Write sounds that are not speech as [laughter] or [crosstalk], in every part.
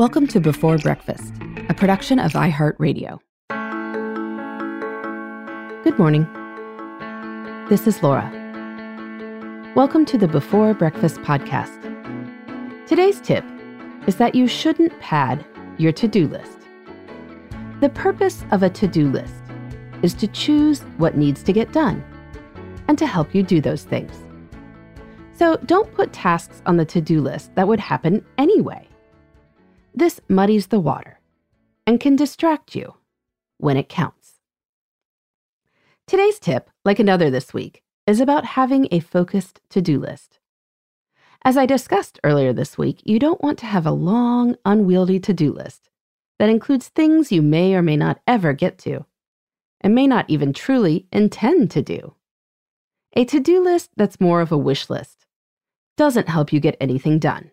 Welcome to Before Breakfast, a production of iHeartRadio. Good morning. This is Laura. Welcome to the Before Breakfast podcast. Today's tip is that you shouldn't pad your to do list. The purpose of a to do list is to choose what needs to get done and to help you do those things. So don't put tasks on the to do list that would happen anyway. This muddies the water and can distract you when it counts. Today's tip, like another this week, is about having a focused to do list. As I discussed earlier this week, you don't want to have a long, unwieldy to do list that includes things you may or may not ever get to, and may not even truly intend to do. A to do list that's more of a wish list doesn't help you get anything done.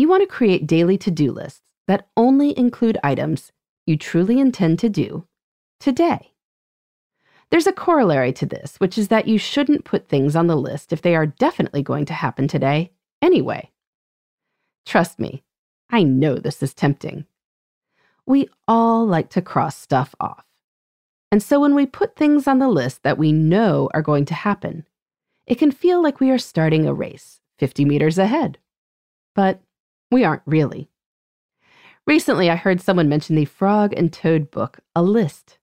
You want to create daily to do lists that only include items you truly intend to do today. There's a corollary to this, which is that you shouldn't put things on the list if they are definitely going to happen today anyway. Trust me, I know this is tempting. We all like to cross stuff off. And so when we put things on the list that we know are going to happen, it can feel like we are starting a race 50 meters ahead. But we aren't really. Recently, I heard someone mention the Frog and Toad book, A List.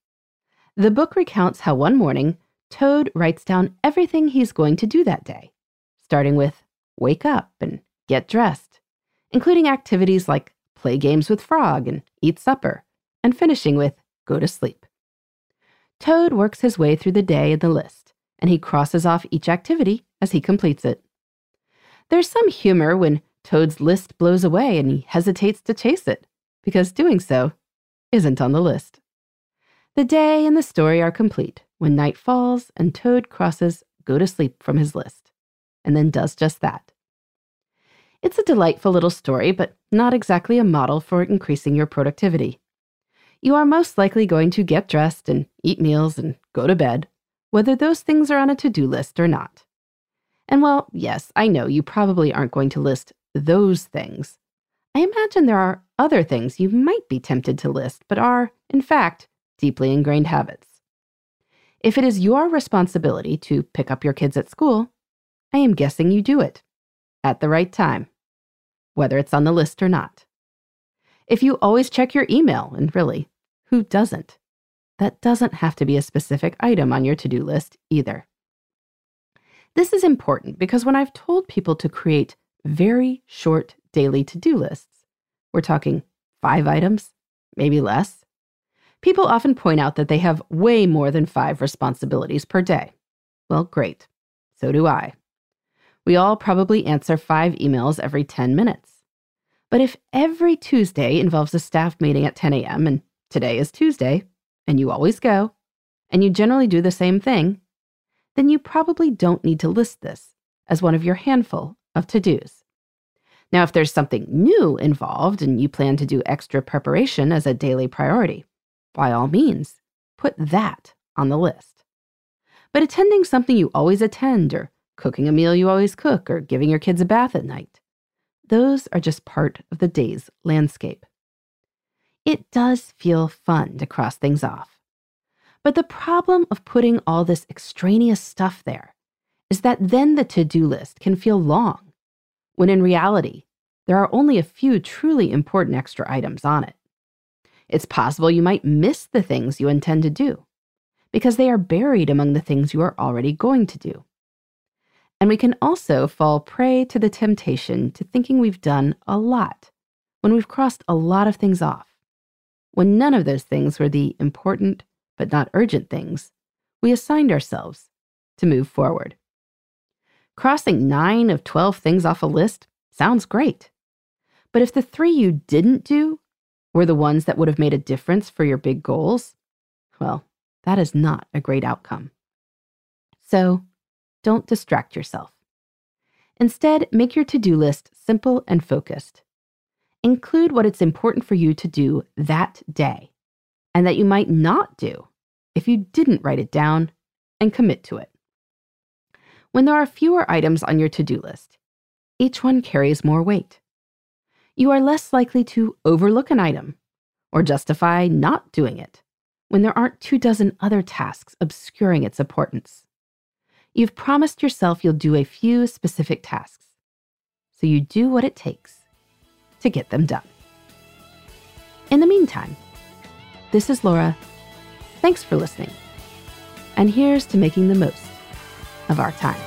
The book recounts how one morning, Toad writes down everything he's going to do that day, starting with wake up and get dressed, including activities like play games with Frog and eat supper, and finishing with go to sleep. Toad works his way through the day in the list, and he crosses off each activity as he completes it. There's some humor when Toad's list blows away and he hesitates to chase it, because doing so isn't on the list. The day and the story are complete when night falls and Toad crosses go to sleep from his list, and then does just that. It's a delightful little story, but not exactly a model for increasing your productivity. You are most likely going to get dressed and eat meals and go to bed, whether those things are on a to do list or not. And well, yes, I know you probably aren't going to list those things. I imagine there are other things you might be tempted to list, but are, in fact, deeply ingrained habits. If it is your responsibility to pick up your kids at school, I am guessing you do it at the right time, whether it's on the list or not. If you always check your email, and really, who doesn't? That doesn't have to be a specific item on your to do list either. This is important because when I've told people to create very short daily to do lists. We're talking five items, maybe less. People often point out that they have way more than five responsibilities per day. Well, great. So do I. We all probably answer five emails every 10 minutes. But if every Tuesday involves a staff meeting at 10 a.m., and today is Tuesday, and you always go, and you generally do the same thing, then you probably don't need to list this as one of your handful of to dos. Now, if there's something new involved and you plan to do extra preparation as a daily priority, by all means, put that on the list. But attending something you always attend, or cooking a meal you always cook, or giving your kids a bath at night, those are just part of the day's landscape. It does feel fun to cross things off. But the problem of putting all this extraneous stuff there is that then the to do list can feel long, when in reality, there are only a few truly important extra items on it. It's possible you might miss the things you intend to do because they are buried among the things you are already going to do. And we can also fall prey to the temptation to thinking we've done a lot when we've crossed a lot of things off. When none of those things were the important but not urgent things we assigned ourselves to move forward. Crossing nine of 12 things off a list Sounds great. But if the three you didn't do were the ones that would have made a difference for your big goals, well, that is not a great outcome. So don't distract yourself. Instead, make your to do list simple and focused. Include what it's important for you to do that day and that you might not do if you didn't write it down and commit to it. When there are fewer items on your to do list, each one carries more weight. You are less likely to overlook an item or justify not doing it when there aren't two dozen other tasks obscuring its importance. You've promised yourself you'll do a few specific tasks, so you do what it takes to get them done. In the meantime, this is Laura. Thanks for listening. And here's to making the most of our time.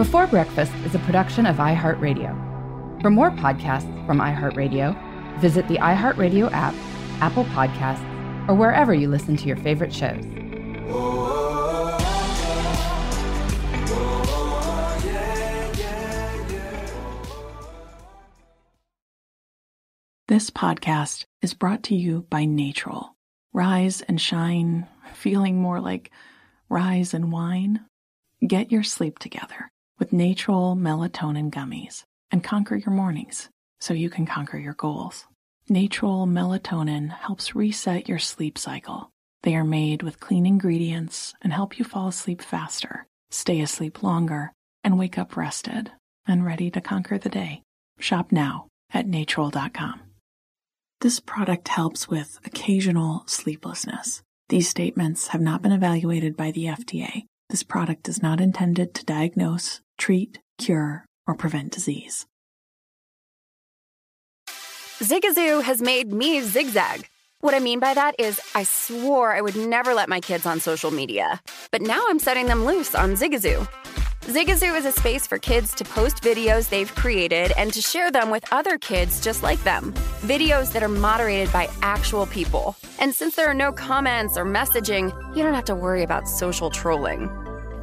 Before Breakfast is a production of iHeartRadio. For more podcasts from iHeartRadio, visit the iHeartRadio app, Apple Podcasts, or wherever you listen to your favorite shows. This podcast is brought to you by Natrol. Rise and shine, [laughs] feeling more like rise and wine. Get your sleep together with Natrol melatonin gummies and conquer your mornings so you can conquer your goals. Natrol melatonin helps reset your sleep cycle. They are made with clean ingredients and help you fall asleep faster, stay asleep longer, and wake up rested and ready to conquer the day. Shop now at natrol.com. This product helps with occasional sleeplessness. These statements have not been evaluated by the FDA. This product is not intended to diagnose, treat, cure, or prevent disease. Zigazoo has made me zigzag. What I mean by that is, I swore I would never let my kids on social media, but now I'm setting them loose on Zigazoo. Zigazoo is a space for kids to post videos they've created and to share them with other kids just like them. Videos that are moderated by actual people. And since there are no comments or messaging, you don't have to worry about social trolling.